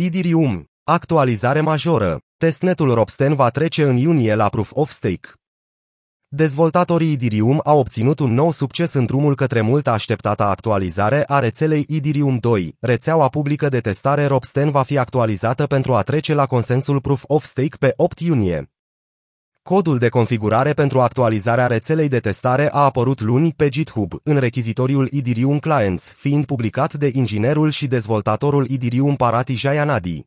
Idirium. Actualizare majoră. Testnetul Ropsten va trece în iunie la Proof of Stake. Dezvoltatorii Idirium au obținut un nou succes în drumul către mult așteptată actualizare a rețelei Idirium 2. Rețeaua publică de testare Ropsten va fi actualizată pentru a trece la consensul Proof of Stake pe 8 iunie. Codul de configurare pentru actualizarea rețelei de testare a apărut luni pe GitHub, în rechizitoriul Idirium Clients, fiind publicat de inginerul și dezvoltatorul Idirium Parati Jayanadi.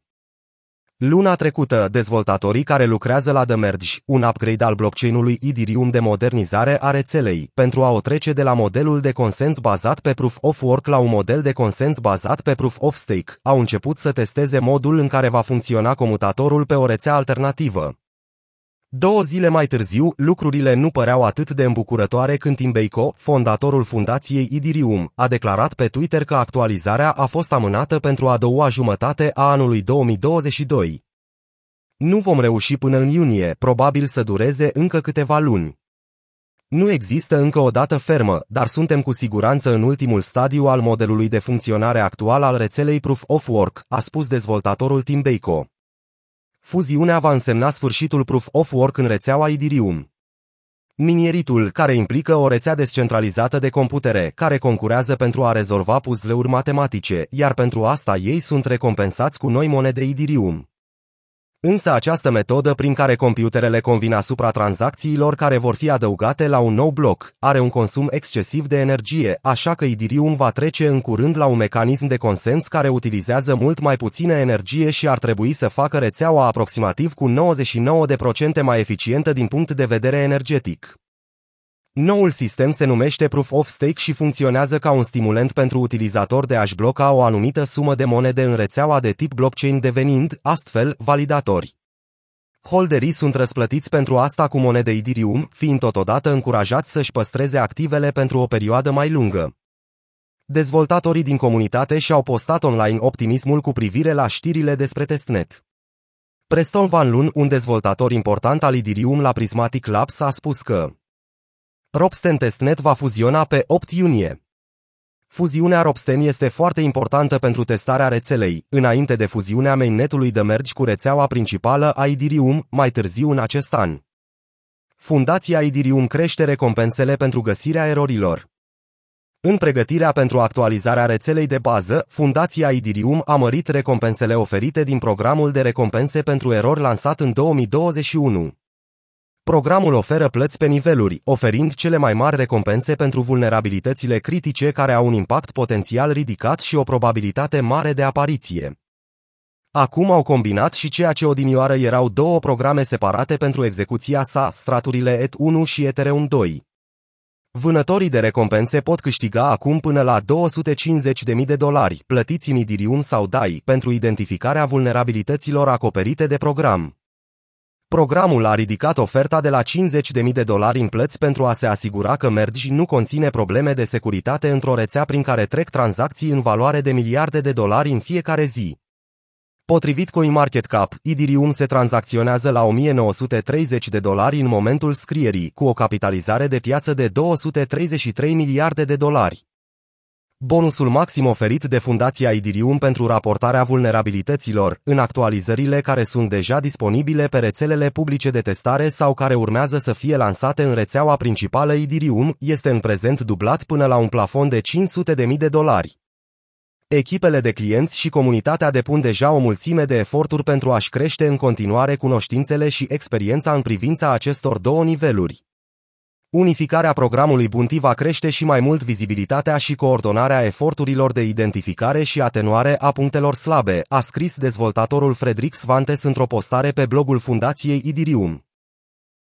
Luna trecută, dezvoltatorii care lucrează la The Merge, un upgrade al blockchain-ului Ethereum de modernizare a rețelei, pentru a o trece de la modelul de consens bazat pe Proof of Work la un model de consens bazat pe Proof of Stake, au început să testeze modul în care va funcționa comutatorul pe o rețea alternativă. Două zile mai târziu, lucrurile nu păreau atât de îmbucurătoare când Tim Beiko, fondatorul fundației Idirium, a declarat pe Twitter că actualizarea a fost amânată pentru a doua jumătate a anului 2022. Nu vom reuși până în iunie, probabil să dureze încă câteva luni. Nu există încă o dată fermă, dar suntem cu siguranță în ultimul stadiu al modelului de funcționare actual al rețelei Proof of Work, a spus dezvoltatorul Tim Beiko. Fuziunea va însemna sfârșitul Proof of Work în rețeaua Idirium. Minieritul, care implică o rețea descentralizată de computere, care concurează pentru a rezolva puzzle-uri matematice, iar pentru asta ei sunt recompensați cu noi monede Idirium. Însă această metodă prin care computerele convin asupra tranzacțiilor care vor fi adăugate la un nou bloc are un consum excesiv de energie, așa că Idirium va trece în curând la un mecanism de consens care utilizează mult mai puțină energie și ar trebui să facă rețeaua aproximativ cu 99% mai eficientă din punct de vedere energetic. Noul sistem se numește Proof of Stake și funcționează ca un stimulent pentru utilizator de a-și bloca o anumită sumă de monede în rețeaua de tip blockchain devenind, astfel, validatori. Holderii sunt răsplătiți pentru asta cu monede Ethereum, fiind totodată încurajați să-și păstreze activele pentru o perioadă mai lungă. Dezvoltatorii din comunitate și-au postat online optimismul cu privire la știrile despre testnet. Preston Van Loon, un dezvoltator important al Ethereum la Prismatic Labs, a spus că Ropsten Testnet va fuziona pe 8 iunie. Fuziunea Ropsten este foarte importantă pentru testarea rețelei, înainte de fuziunea mainnetului de mergi cu rețeaua principală a Idirium, mai târziu în acest an. Fundația Idirium crește recompensele pentru găsirea erorilor. În pregătirea pentru actualizarea rețelei de bază, Fundația Idirium a mărit recompensele oferite din programul de recompense pentru erori lansat în 2021. Programul oferă plăți pe niveluri, oferind cele mai mari recompense pentru vulnerabilitățile critice care au un impact potențial ridicat și o probabilitate mare de apariție. Acum au combinat și ceea ce odinioară erau două programe separate pentru execuția sa, straturile ET1 și Ethereum 2. Vânătorii de recompense pot câștiga acum până la 250.000 de dolari, plătiți în Idirium sau DAI, pentru identificarea vulnerabilităților acoperite de program. Programul a ridicat oferta de la 50.000 de dolari în plăți pentru a se asigura că Merge nu conține probleme de securitate într-o rețea prin care trec tranzacții în valoare de miliarde de dolari în fiecare zi. Potrivit CoinMarketCap, Idirium se tranzacționează la 1930 de dolari în momentul scrierii, cu o capitalizare de piață de 233 miliarde de dolari. Bonusul maxim oferit de Fundația Idirium pentru raportarea vulnerabilităților, în actualizările care sunt deja disponibile pe rețelele publice de testare sau care urmează să fie lansate în rețeaua principală Idirium, este în prezent dublat până la un plafon de 500.000 de dolari. Echipele de clienți și comunitatea depun deja o mulțime de eforturi pentru a-și crește în continuare cunoștințele și experiența în privința acestor două niveluri. Unificarea programului Bunti va crește și mai mult vizibilitatea și coordonarea eforturilor de identificare și atenuare a punctelor slabe, a scris dezvoltatorul Frederic Svantes într-o postare pe blogul Fundației Idirium.